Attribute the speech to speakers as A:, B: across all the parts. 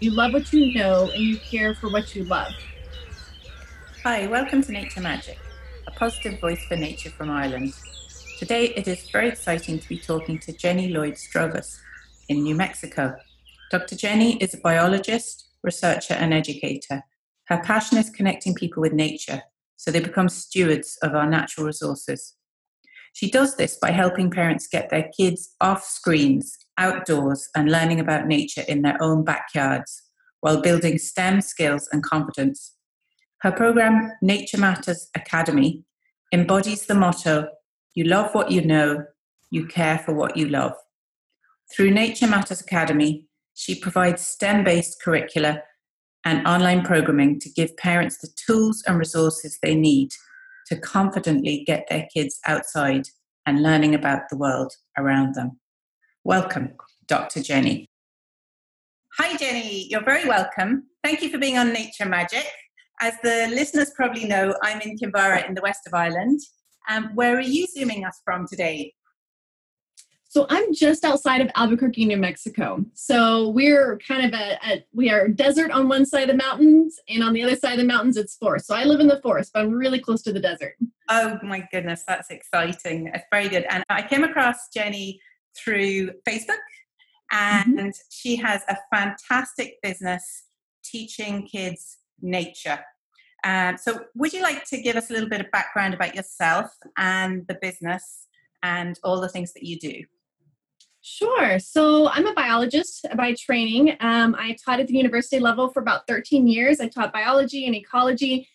A: You love what you know and you care for what you love.
B: Hi, welcome to Nature Magic, a positive voice for nature from Ireland. Today it is very exciting to be talking to Jenny Lloyd Strovas in New Mexico. Dr. Jenny is a biologist, researcher, and educator. Her passion is connecting people with nature so they become stewards of our natural resources. She does this by helping parents get their kids off screens, outdoors, and learning about nature in their own backyards while building STEM skills and confidence. Her program, Nature Matters Academy, embodies the motto you love what you know, you care for what you love. Through Nature Matters Academy, she provides STEM based curricula and online programming to give parents the tools and resources they need to confidently get their kids outside and learning about the world around them. Welcome, Dr. Jenny. Hi, Jenny. You're very welcome. Thank you for being on Nature Magic. As the listeners probably know, I'm in Kinvara in the west of Ireland. Um, where are you zooming us from today?
A: So I'm just outside of Albuquerque, New Mexico. So we're kind of a, a, we are desert on one side of the mountains, and on the other side of the mountains it's forest. So I live in the forest, but I'm really close to the desert.
B: Oh my goodness, that's exciting! It's very good. And I came across Jenny through Facebook, and mm-hmm. she has a fantastic business teaching kids nature. Um, so, would you like to give us a little bit of background about yourself and the business and all the things that you do?
A: Sure. So I'm a biologist by training. Um, I taught at the university level for about 13 years. I taught biology and ecology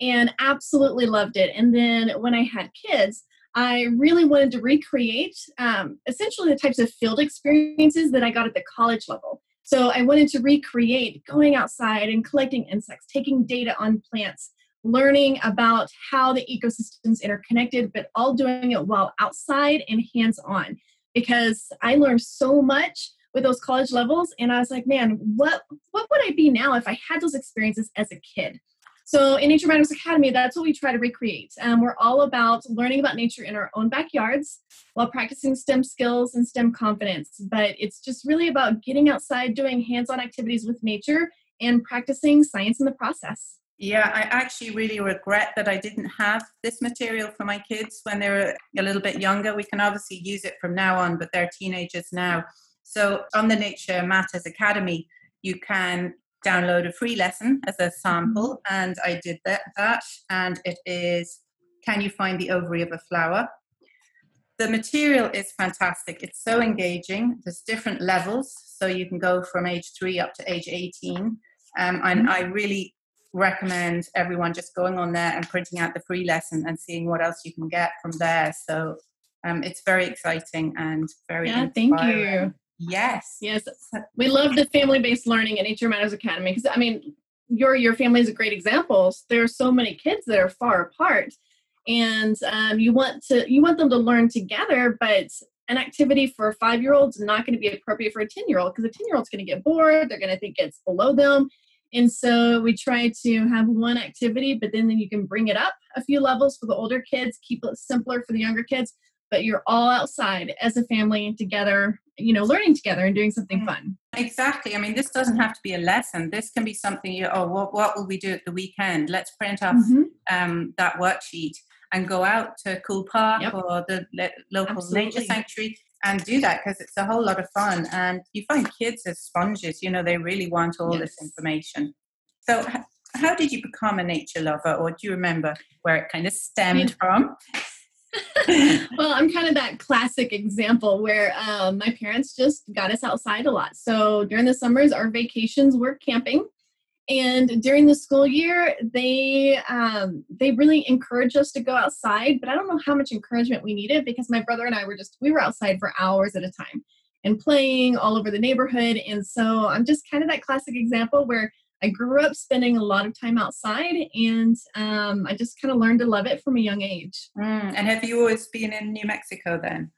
A: and absolutely loved it. And then when I had kids, I really wanted to recreate um, essentially the types of field experiences that I got at the college level. So I wanted to recreate going outside and collecting insects, taking data on plants, learning about how the ecosystem's interconnected, but all doing it while outside and hands on because I learned so much with those college levels and I was like, man, what what would I be now if I had those experiences as a kid? So in Nature Matters Academy, that's what we try to recreate. Um, we're all about learning about nature in our own backyards while practicing STEM skills and STEM confidence. But it's just really about getting outside, doing hands-on activities with nature, and practicing science in the process.
B: Yeah, I actually really regret that I didn't have this material for my kids when they were a little bit younger. We can obviously use it from now on, but they're teenagers now. So on the Nature Matters Academy, you can download a free lesson as a sample, mm-hmm. and I did that. that and it is Can You Find the Ovary of a Flower? The material is fantastic. It's so engaging. There's different levels, so you can go from age three up to age 18. Um, and mm-hmm. I really recommend everyone just going on there and printing out the free lesson and seeing what else you can get from there. So um, it's very exciting and very
A: yeah. Thank you.
B: Yes.
A: Yes. We love the family based learning at Nature Matters Academy because I mean your your family is a great example. There are so many kids that are far apart, and um, you want to you want them to learn together, but an activity for a five year old is not going to be appropriate for a 10 year old because a 10 year old's going to get bored they're going to think it's below them and so we try to have one activity, but then, then you can bring it up a few levels for the older kids, keep it simpler for the younger kids, but you're all outside as a family together, you know, learning together and doing something mm. fun.
B: Exactly. I mean, this doesn't have to be a lesson. This can be something you, oh, what, what will we do at the weekend? Let's print off mm-hmm. um, that worksheet and go out to Coole Park yep. or the le- local Absolutely. nature sanctuary and do that because it's a whole lot of fun. And you find kids as sponges, you know, they really want all yes. this information. So, how did you become a nature lover, or do you remember where it kind of stemmed from?
A: well, I'm kind of that classic example where um, my parents just got us outside a lot. So during the summers, our vacations were camping and during the school year they um, they really encouraged us to go outside but i don't know how much encouragement we needed because my brother and i were just we were outside for hours at a time and playing all over the neighborhood and so i'm just kind of that classic example where i grew up spending a lot of time outside and um, i just kind of learned to love it from a young age
B: mm, and have you always been in new mexico then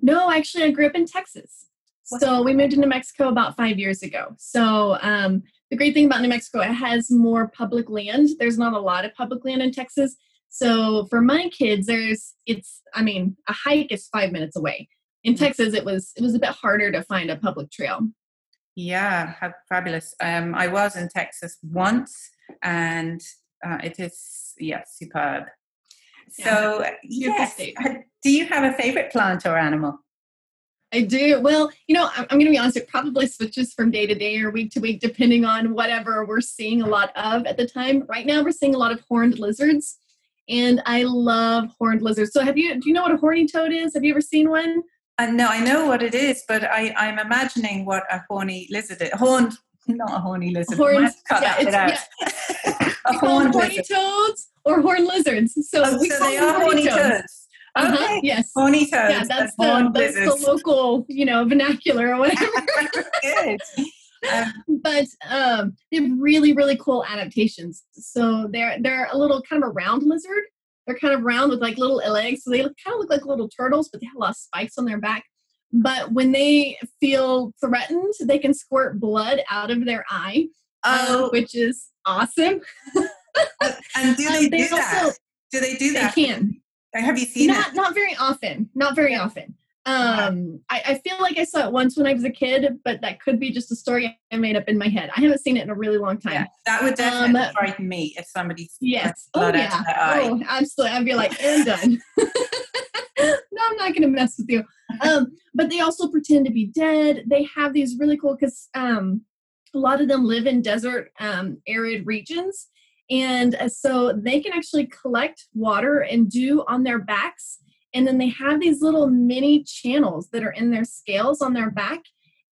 A: no actually i grew up in texas so we moved to New Mexico about five years ago. So um, the great thing about New Mexico, it has more public land. There's not a lot of public land in Texas. So for my kids, there's it's I mean, a hike is five minutes away. In mm-hmm. Texas, it was it was a bit harder to find a public trail.
B: Yeah, how fabulous. Um, I was in Texas once, and uh, it is yeah superb. So, yes, do you have a favorite plant or animal?
A: I do. Well, you know, I'm, I'm going to be honest, it probably switches from day to day or week to week, depending on whatever we're seeing a lot of at the time. Right now, we're seeing a lot of horned lizards, and I love horned lizards. So, have you, do you know what a horny toad is? Have you ever seen one?
B: Uh, no, I know what it is, but I, I'm imagining what a horny lizard is. Horned, not a horny lizard. Horned, cut yeah, that
A: yeah. a horned horny lizard. toads or horned lizards. So,
B: oh,
A: we
B: so they are horny toads. toads.
A: Uh-huh, okay. Yes.
B: Horny toads.
A: Yeah, that's the, that's the local, you know, vernacular or whatever.
B: Good.
A: Um, but um, they have really, really cool adaptations. So they're they're a little kind of a round lizard, they're kind of round with like little legs. So they kind of look like little turtles, but they have a lot of spikes on their back. But when they feel threatened, they can squirt blood out of their eye, um, oh. which is awesome.
B: and do they, um, they do that? Do they do that?
A: They can.
B: Have you seen
A: not,
B: it?
A: Not very often. Not very often. Um, I, I, feel like I saw it once when I was a kid, but that could be just a story I made up in my head. I haven't seen it in a really long time. Yeah,
B: that would definitely um, frighten me if somebody
A: yes, oh yeah, oh absolutely. I'd be like, and done. no, I'm not going to mess with you. Um, but they also pretend to be dead. They have these really cool because um, a lot of them live in desert, um, arid regions, and uh, so they can actually collect water and dew on their backs and then they have these little mini channels that are in their scales on their back,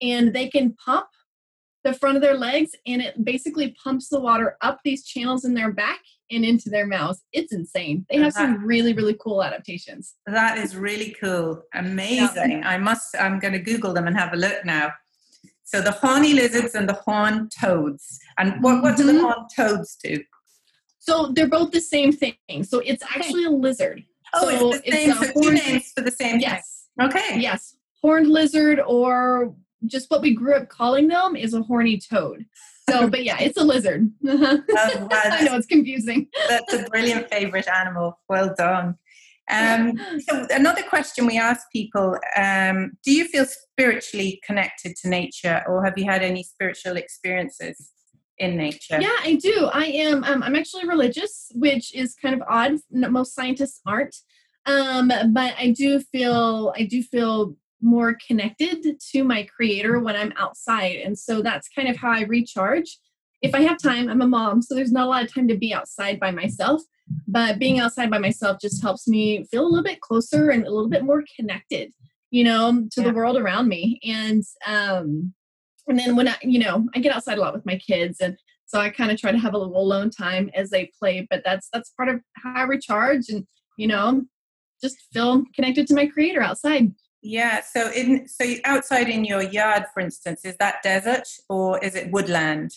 A: and they can pump the front of their legs, and it basically pumps the water up these channels in their back and into their mouths. It's insane. They have some really, really cool adaptations.
B: That is really cool. Amazing. Yeah. I must, I'm going to Google them and have a look now. So the horny lizards and the horned toads. And what, what do the mm-hmm. horned toads do?
A: So they're both the same thing. So it's actually a lizard.
B: Oh, so it's the same. It's two names for the same.
A: Yes.
B: Thing. Okay.
A: Yes. Horned lizard, or just what we grew up calling them, is a horny toad. So, but yeah, it's a lizard. oh, wow, I know it's confusing.
B: that's a brilliant favorite animal. Well done. Um, so another question we ask people: um, Do you feel spiritually connected to nature, or have you had any spiritual experiences? In nature?
A: Yeah, I do. I am. Um, I'm actually religious, which is kind of odd. Most scientists aren't, um, but I do feel. I do feel more connected to my creator when I'm outside, and so that's kind of how I recharge. If I have time, I'm a mom, so there's not a lot of time to be outside by myself. But being outside by myself just helps me feel a little bit closer and a little bit more connected, you know, to yeah. the world around me. And um, and then when I, you know, I get outside a lot with my kids and so I kind of try to have a little alone time as they play, but that's that's part of how I recharge and you know, just feel connected to my creator outside.
B: Yeah, so in so outside in your yard for instance, is that desert or is it woodland?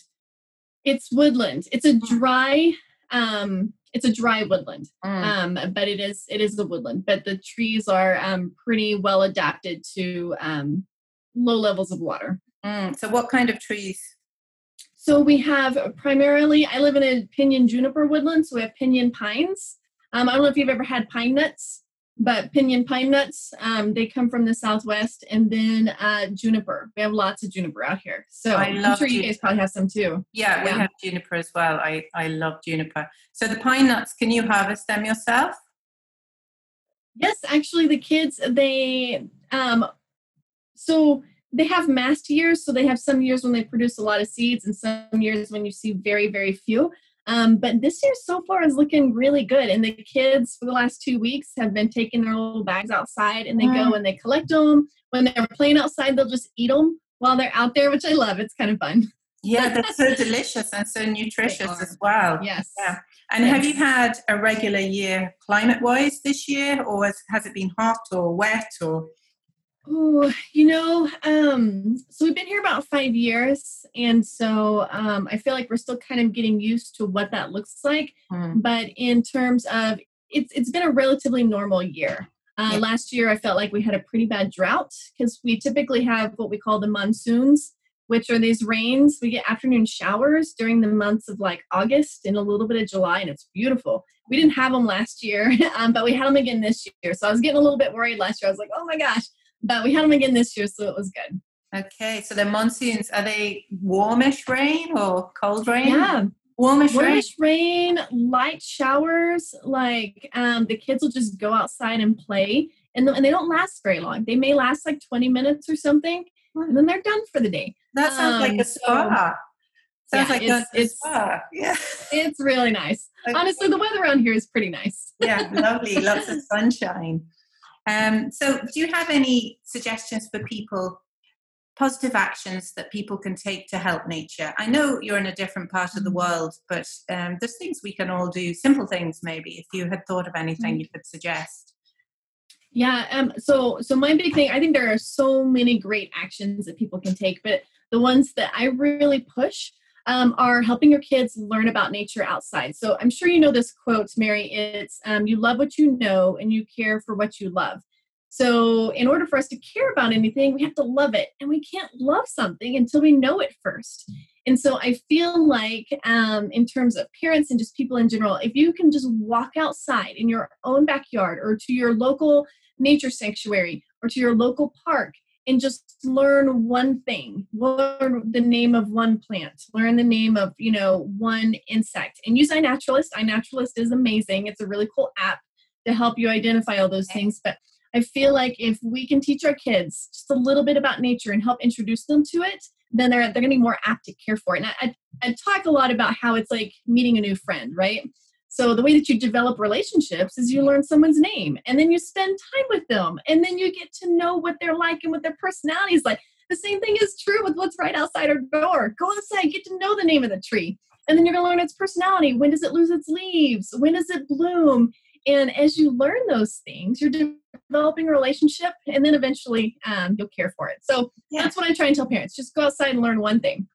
A: It's woodland. It's a hmm. dry um it's a dry woodland mm. um, but it is it is the woodland but the trees are um, pretty well adapted to um, low levels of water
B: Mm, so, what kind of trees?
A: So, we have primarily, I live in a pinyon juniper woodland, so we have pinyon pines. Um, I don't know if you've ever had pine nuts, but pinyon pine nuts, um, they come from the southwest, and then uh, juniper. We have lots of juniper out here. So, I am sure you guys probably have some too.
B: Yeah, we have juniper as well. I, I love juniper. So, the pine nuts, can you harvest them yourself?
A: Yes, actually, the kids, they, um, so they have mast years, so they have some years when they produce a lot of seeds and some years when you see very, very few. Um, but this year so far is looking really good. And the kids for the last two weeks have been taking their little bags outside and they wow. go and they collect them. When they're playing outside, they'll just eat them while they're out there, which I love. It's kind of fun.
B: Yeah, that's so delicious and so nutritious as well.
A: Yes.
B: Yeah. And
A: yes.
B: have you had a regular year climate wise this year, or has, has it been hot or wet or?
A: Oh, you know, um, so we've been here about five years, and so um, I feel like we're still kind of getting used to what that looks like. Mm. But in terms of it's it's been a relatively normal year. Uh. Last year, I felt like we had a pretty bad drought because we typically have what we call the monsoons, which are these rains. We get afternoon showers during the months of like August and a little bit of July, and it's beautiful. We didn't have them last year, um, but we had them again this year. So I was getting a little bit worried last year. I was like, oh my gosh but we had them again this year, so it was good.
B: Okay, so the monsoons are they warmish rain or cold rain?
A: Yeah,
B: warmish,
A: warmish rain. rain, light showers. Like um, the kids will just go outside and play, and, and they don't last very long. They may last like twenty minutes or something, and then they're done for the day.
B: That sounds um, like a spa. So, sounds
A: yeah,
B: like
A: it's, it's
B: spa. Yeah,
A: it's really nice. Okay. Honestly, the weather around here is pretty nice.
B: yeah, lovely. Lots of sunshine. Um, so, do you have any suggestions for people positive actions that people can take to help nature? I know you're in a different part of the mm-hmm. world, but um, there's things we can all do, simple things maybe. If you had thought of anything mm-hmm. you could suggest.
A: Yeah. Um, so, so my big thing, I think there are so many great actions that people can take, but the ones that I really push um, are helping your kids learn about nature outside. So I'm sure you know this quote, Mary. It's um, you love what you know and you care for what you love. So, in order for us to care about anything, we have to love it. And we can't love something until we know it first. And so, I feel like, um, in terms of parents and just people in general, if you can just walk outside in your own backyard or to your local nature sanctuary or to your local park and just learn one thing. Learn the name of one plant. Learn the name of you know one insect. And use iNaturalist. iNaturalist is amazing. It's a really cool app to help you identify all those things. But I feel like if we can teach our kids just a little bit about nature and help introduce them to it, then they're they're going to be more apt to care for it. And I, I, I talk a lot about how it's like meeting a new friend, right? So the way that you develop relationships is you learn someone's name and then you spend time with them and then you get to know what they're like and what their personality is like. The same thing is true with what's right outside our door. Go outside, get to know the name of the tree. And then you're going to learn its personality. When does it lose its leaves? When does it bloom? And as you learn those things, you're developing a relationship, and then eventually um, you'll care for it. So yeah. that's what I try and tell parents: just go outside and learn one thing.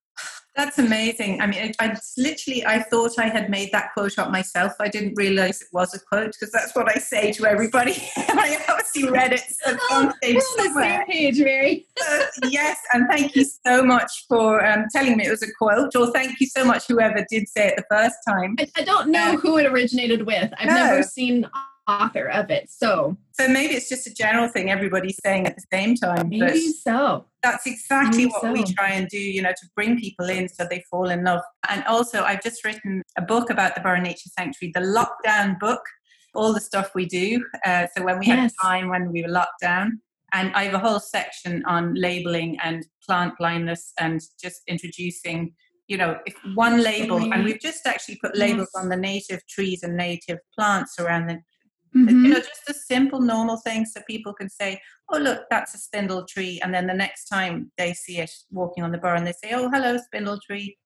B: That's amazing. I mean, I, I, literally, I thought I had made that quote up myself. I didn't realize it was a quote because that's what I say to everybody. I obviously read it at some stage
A: We're on the same page, Mary.
B: uh, yes, and thank you so much for um, telling me it was a quote, or thank you so much whoever did say it the first time.
A: I, I don't know um, who it originated with. I've no. never seen author of it. So
B: so maybe it's just a general thing everybody's saying at the same time.
A: Maybe so.
B: That's exactly maybe what so. we try and do, you know, to bring people in so they fall in love. And also I've just written a book about the Burren Nature Sanctuary, the lockdown book, all the stuff we do. Uh, so when we yes. had time when we were locked down. And I have a whole section on labeling and plant blindness and just introducing you know, if one label, and we've just actually put labels yes. on the native trees and native plants around the Mm-hmm. You know, just a simple, normal thing so people can say, oh, look, that's a spindle tree. And then the next time they see it walking on the bar, and they say, oh, hello, spindle tree.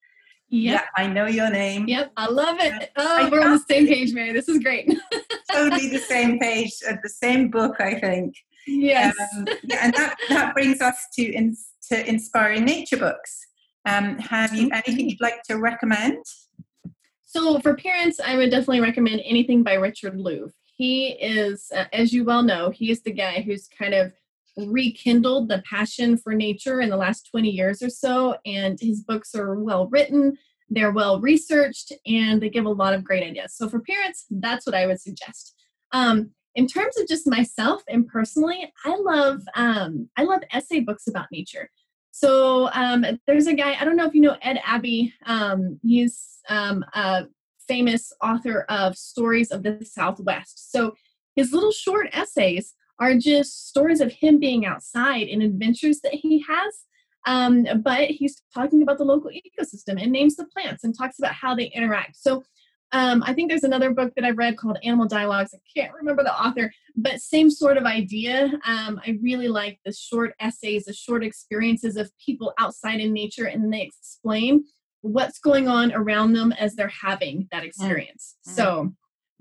B: Yep. Yeah, I know your name.
A: Yep, I love it. Oh, we're on the same page, Mary. This is great.
B: totally the same page, uh, the same book, I think.
A: Yes.
B: Um, yeah, and that, that brings us to, in, to inspiring nature books. Um, have you anything you'd like to recommend?
A: So, for parents, I would definitely recommend anything by Richard Louv he is, uh, as you well know, he is the guy who's kind of rekindled the passion for nature in the last 20 years or so. And his books are well written, they're well researched, and they give a lot of great ideas. So for parents, that's what I would suggest. Um, in terms of just myself and personally, I love um, I love essay books about nature. So um, there's a guy I don't know if you know Ed Abbey. Um, he's um, a famous author of Stories of the Southwest. So his little short essays are just stories of him being outside and adventures that he has. Um, but he's talking about the local ecosystem and names the plants and talks about how they interact. So um, I think there's another book that I've read called Animal Dialogues. I can't remember the author, but same sort of idea. Um, I really like the short essays, the short experiences of people outside in nature, and they explain what's going on around them as they're having that mm. experience. Mm-hmm. So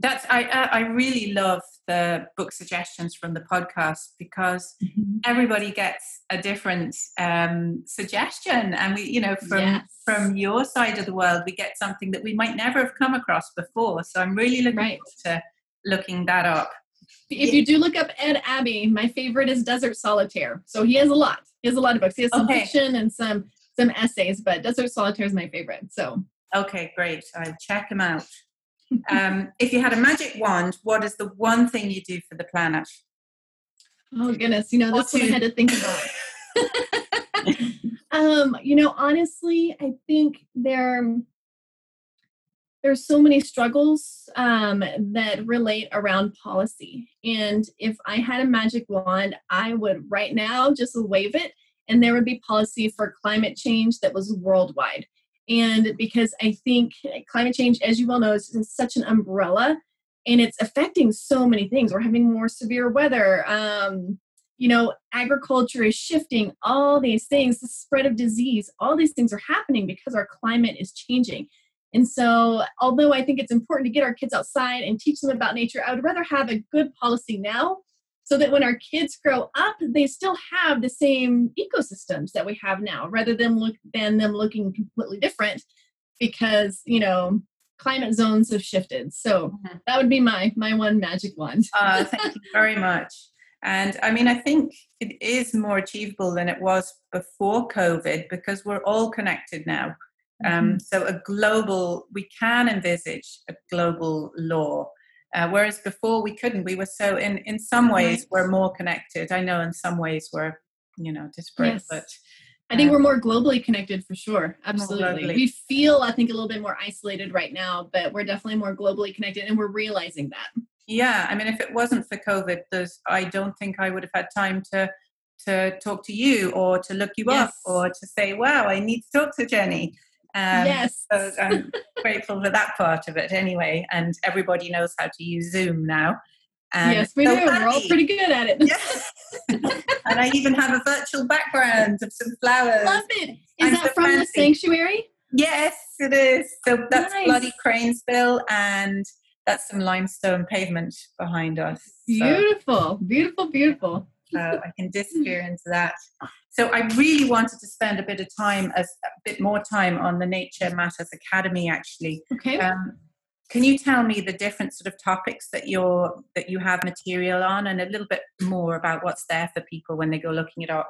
B: that's I I really love the book suggestions from the podcast because mm-hmm. everybody gets a different um, suggestion, and we you know from yes. from your side of the world we get something that we might never have come across before. So I'm really looking right. forward to looking that up.
A: If you do look up Ed Abbey, my favorite is Desert Solitaire. So he has a lot. He has a lot of books. He has some okay. fiction and some some essays, but Desert Solitaire is my favorite. So
B: okay, great. I'll check them out. um, if you had a magic wand, what is the one thing you do for the planet?
A: Oh goodness, you know this one I had to think about. Um, you know, honestly, I think there there's so many struggles um, that relate around policy. And if I had a magic wand, I would right now just wave it, and there would be policy for climate change that was worldwide. And because I think climate change, as you well know, is, such an umbrella and it's affecting so many things. We're having more severe weather. Um, you know, agriculture is shifting, all these things, the spread of disease, all these things are happening because our climate is changing. And so, although I think it's important to get our kids outside and teach them about nature, I would rather have a good policy now so that when our kids grow up, they still have the same ecosystems that we have now, rather than look than them looking completely different because you know climate zones have shifted. So mm-hmm. that would be my my one magic wand.
B: uh, thank you very much. And I mean, I think it is more achievable than it was before COVID because we're all connected now. Um, mm-hmm. so a global, we can envisage a global law, uh, whereas before we couldn't. We were so in in some ways we're more connected. I know in some ways we're you know disparate, yes. but
A: I think we're more globally connected for sure. Absolutely. We feel, I think, a little bit more isolated right now, but we're definitely more globally connected and we're realizing that.
B: Yeah. I mean, if it wasn't for COVID, there's, I don't think I would have had time to to talk to you or to look you yes. up or to say, wow, I need to talk to Jenny.
A: Um, yes.
B: So I'm grateful for that part of it anyway. And everybody knows how to use Zoom now.
A: Um, yes, we so do. We're all pretty good at it.
B: Yes. and I even have a virtual background of some flowers.
A: Love it. Is I'm that so from fancy. the sanctuary?
B: Yes, it is. So that's nice. Bloody Cranesbill and that's some limestone pavement behind us.
A: Beautiful, so, beautiful, beautiful.
B: So I can disappear into that. So I really wanted to spend a bit of time, as a bit more time on the Nature Matters Academy. Actually,
A: okay. Um,
B: can you tell me the different sort of topics that you're that you have material on, and a little bit more about what's there for people when they go looking it up?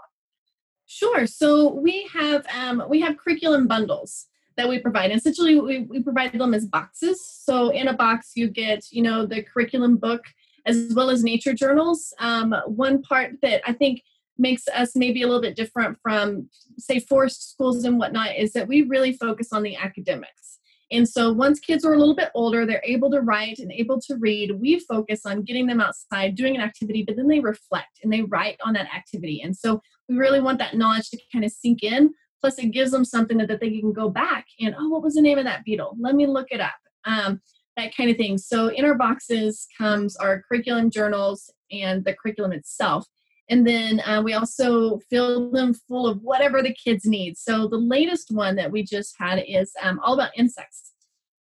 A: Sure. So we have um, we have curriculum bundles that we provide. Essentially, we, we provide them as boxes. So in a box, you get you know the curriculum book as well as nature journals. Um, one part that I think makes us maybe a little bit different from say forest schools and whatnot is that we really focus on the academics and so once kids are a little bit older, they're able to write and able to read, we focus on getting them outside, doing an activity, but then they reflect and they write on that activity. And so we really want that knowledge to kind of sink in. Plus, it gives them something that, they can go back and, oh, what was the name of that beetle? Let me look it up. Um, that kind of thing. So in our boxes comes our curriculum journals and the curriculum itself. And then uh, we also fill them full of whatever the kids need. So the latest one that we just had is um, all about insects.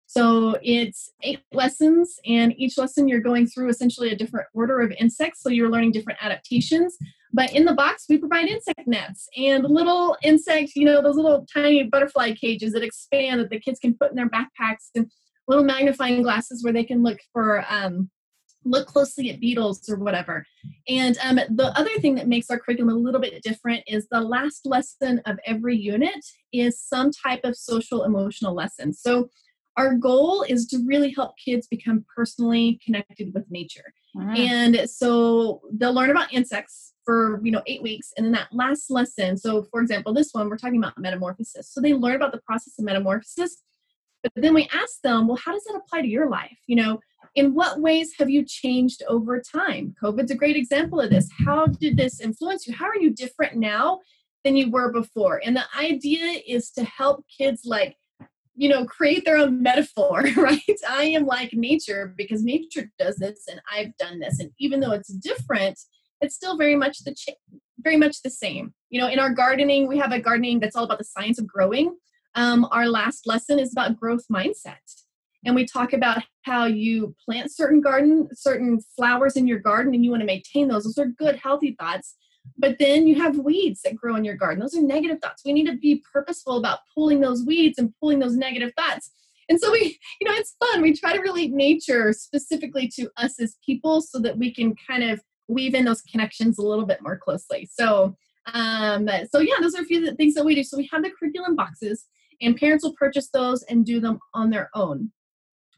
A: So it's eight lessons, and each lesson you're going through essentially a different order of insects. So you're learning different adaptations. But in the box, we provide insect nets and little insects, you know, those little tiny butterfly cages that expand that the kids can put in their backpacks and little magnifying glasses where they can look for um, look closely at beetles or whatever. And um, the other thing that makes our curriculum a little bit different is the last lesson of every unit is some type of social emotional lesson. So our goal is to really help kids become personally connected with nature. Mm-hmm. And so they'll learn about insects for you know eight weeks and then that last lesson so for example this one we're talking about metamorphosis so they learn about the process of metamorphosis but then we ask them well how does that apply to your life you know in what ways have you changed over time? COVID's a great example of this. How did this influence you? How are you different now than you were before? And the idea is to help kids like you know create their own metaphor right i am like nature because nature does this and i've done this and even though it's different it's still very much the very much the same you know in our gardening we have a gardening that's all about the science of growing um, our last lesson is about growth mindset. And we talk about how you plant certain garden certain flowers in your garden and you want to maintain those. Those are good healthy thoughts but then you have weeds that grow in your garden. Those are negative thoughts. We need to be purposeful about pulling those weeds and pulling those negative thoughts. And so we you know it's fun. We try to relate nature specifically to us as people so that we can kind of weave in those connections a little bit more closely. So um so yeah those are a few things that we do. So we have the curriculum boxes and parents will purchase those and do them on their own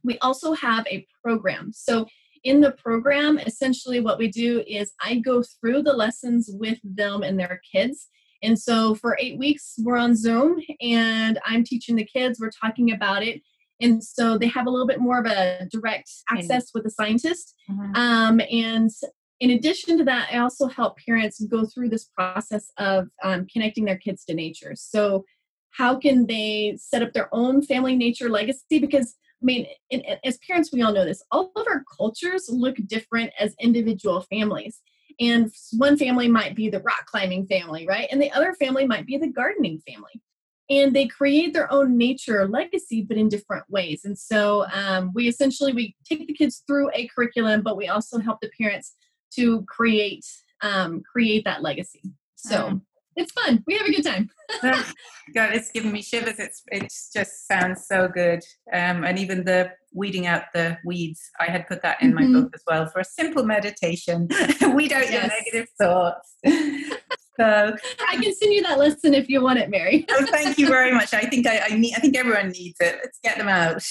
A: we also have a program. So in the program, essentially what we do is I go through the lessons with them and their kids. And so for eight weeks, we're on Zoom and I'm teaching the kids, we're talking about it. And so they have a little bit more of a direct access with the scientist. Mm-hmm. Um, and in addition to that, I also help parents go through this process of um, connecting their kids to nature. So, how can they set up their own family nature legacy? Because I mean, in, in, as parents, we all know this. All of our cultures look different as individual families. And one family might be the rock climbing family, right? And the other family might be the gardening family. And they create their own nature legacy, but in different ways. And so um, we essentially we take the kids through a curriculum, but we also help the parents to create um, create that legacy. So mm it's fun. We have a good time.
B: God, it's giving me shivers. It's it just sounds so good. Um, and even the weeding out the weeds, I had put that in mm-hmm. my book as well for a simple meditation. Weed out yes. your negative thoughts.
A: so I can send you that lesson if you want it, Mary.
B: oh, thank you very much. I think I, I need. I think everyone needs it. Let's get them out.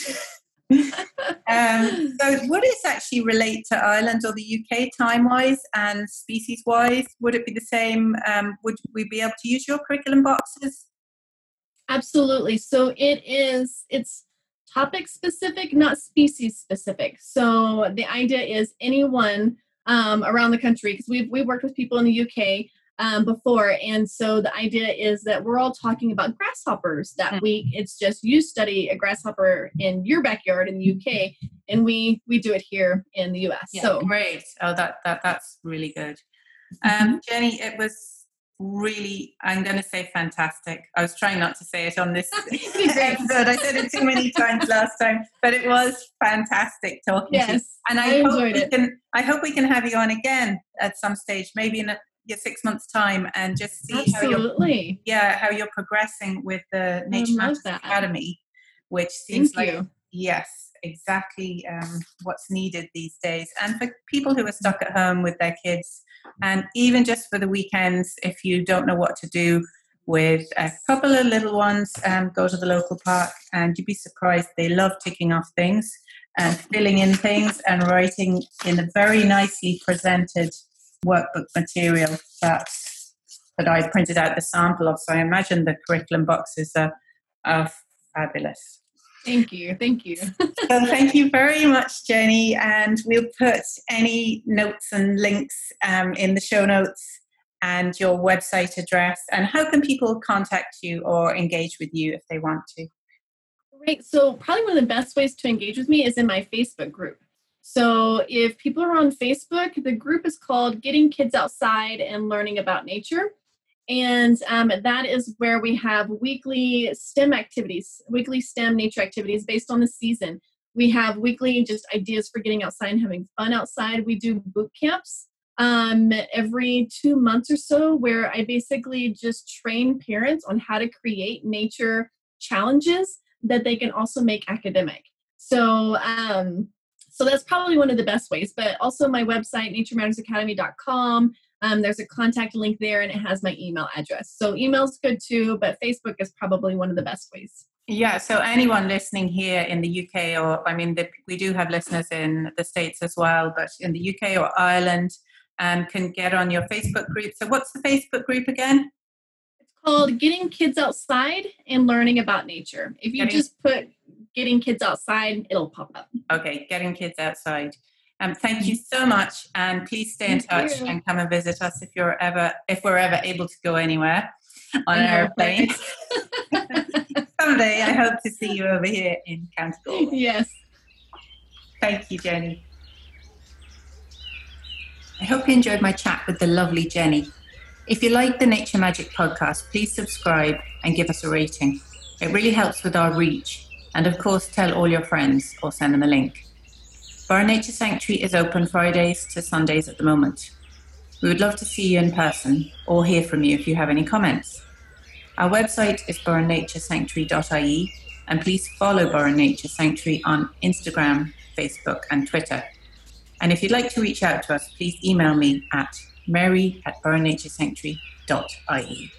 B: Um, so, would it actually relate to Ireland or the UK time wise and species wise? Would it be the same? Um, would we be able to use your curriculum boxes?
A: Absolutely. So, it is, it's topic specific, not species specific. So, the idea is anyone um, around the country, because we've, we've worked with people in the UK um, before. And so the idea is that we're all talking about grasshoppers that mm-hmm. week. It's just you study a grasshopper in your backyard in the UK, and we we do it here in the US.
B: Yeah,
A: so
B: great. Oh, that that that's really good. Um, mm-hmm. Jenny, it was really i'm going to say fantastic i was trying not to say it on this episode i said it too many times last time but it was fantastic talking
A: yes,
B: to you
A: and i, I hope we
B: it. can i hope we can have you on again at some stage maybe in a your six months time and just see
A: Absolutely.
B: how you're yeah how you're progressing with the Nature Matters Academy, which seems
A: Thank
B: like
A: you.
B: yes exactly um, what's needed these days and for people who are stuck at home with their kids and even just for the weekends if you don't know what to do with a couple of little ones um, go to the local park and you'd be surprised they love ticking off things and filling in things and writing in a very nicely presented workbook material that that I printed out the sample of. So I imagine the curriculum boxes are, are fabulous.
A: Thank you. Thank you. so
B: thank you very much, Jenny. And we'll put any notes and links um, in the show notes and your website address. And how can people contact you or engage with you if they want to?
A: Right. So, probably one of the best ways to engage with me is in my Facebook group. So if people are on Facebook, the group is called Getting Kids Outside and Learning About Nature. And um, that is where we have weekly STEM activities, weekly STEM nature activities based on the season. We have weekly just ideas for getting outside and having fun outside. We do boot camps um, every two months or so, where I basically just train parents on how to create nature challenges that they can also make academic. So um, so that's probably one of the best ways. But also my website, naturemattersacademy.com. Um, there's a contact link there and it has my email address. So email's good too, but Facebook is probably one of the best ways.
B: Yeah, so anyone listening here in the UK, or I mean, the, we do have listeners in the States as well, but in the UK or Ireland, um, can get on your Facebook group. So, what's the Facebook group again?
A: It's called Getting Kids Outside and Learning About Nature. If you Getting- just put getting kids outside, it'll pop up.
B: Okay, getting kids outside. Um, thank you so much, and please stay in thank touch you. and come and visit us if you're ever if we're ever able to go anywhere on an airplane. Someday, I hope to see you over here in County Galway.
A: Yes.
B: Thank you, Jenny. I hope you enjoyed my chat with the lovely Jenny. If you like the Nature Magic podcast, please subscribe and give us a rating. It really helps with our reach and of course, tell all your friends or send them a link. Burren Nature Sanctuary is open Fridays to Sundays at the moment. We would love to see you in person or hear from you if you have any comments. Our website is burrennaturesanctuary.ie and please follow Burren Nature Sanctuary on Instagram, Facebook, and Twitter. And if you'd like to reach out to us, please email me at mary at burrennaturesanctuary.ie.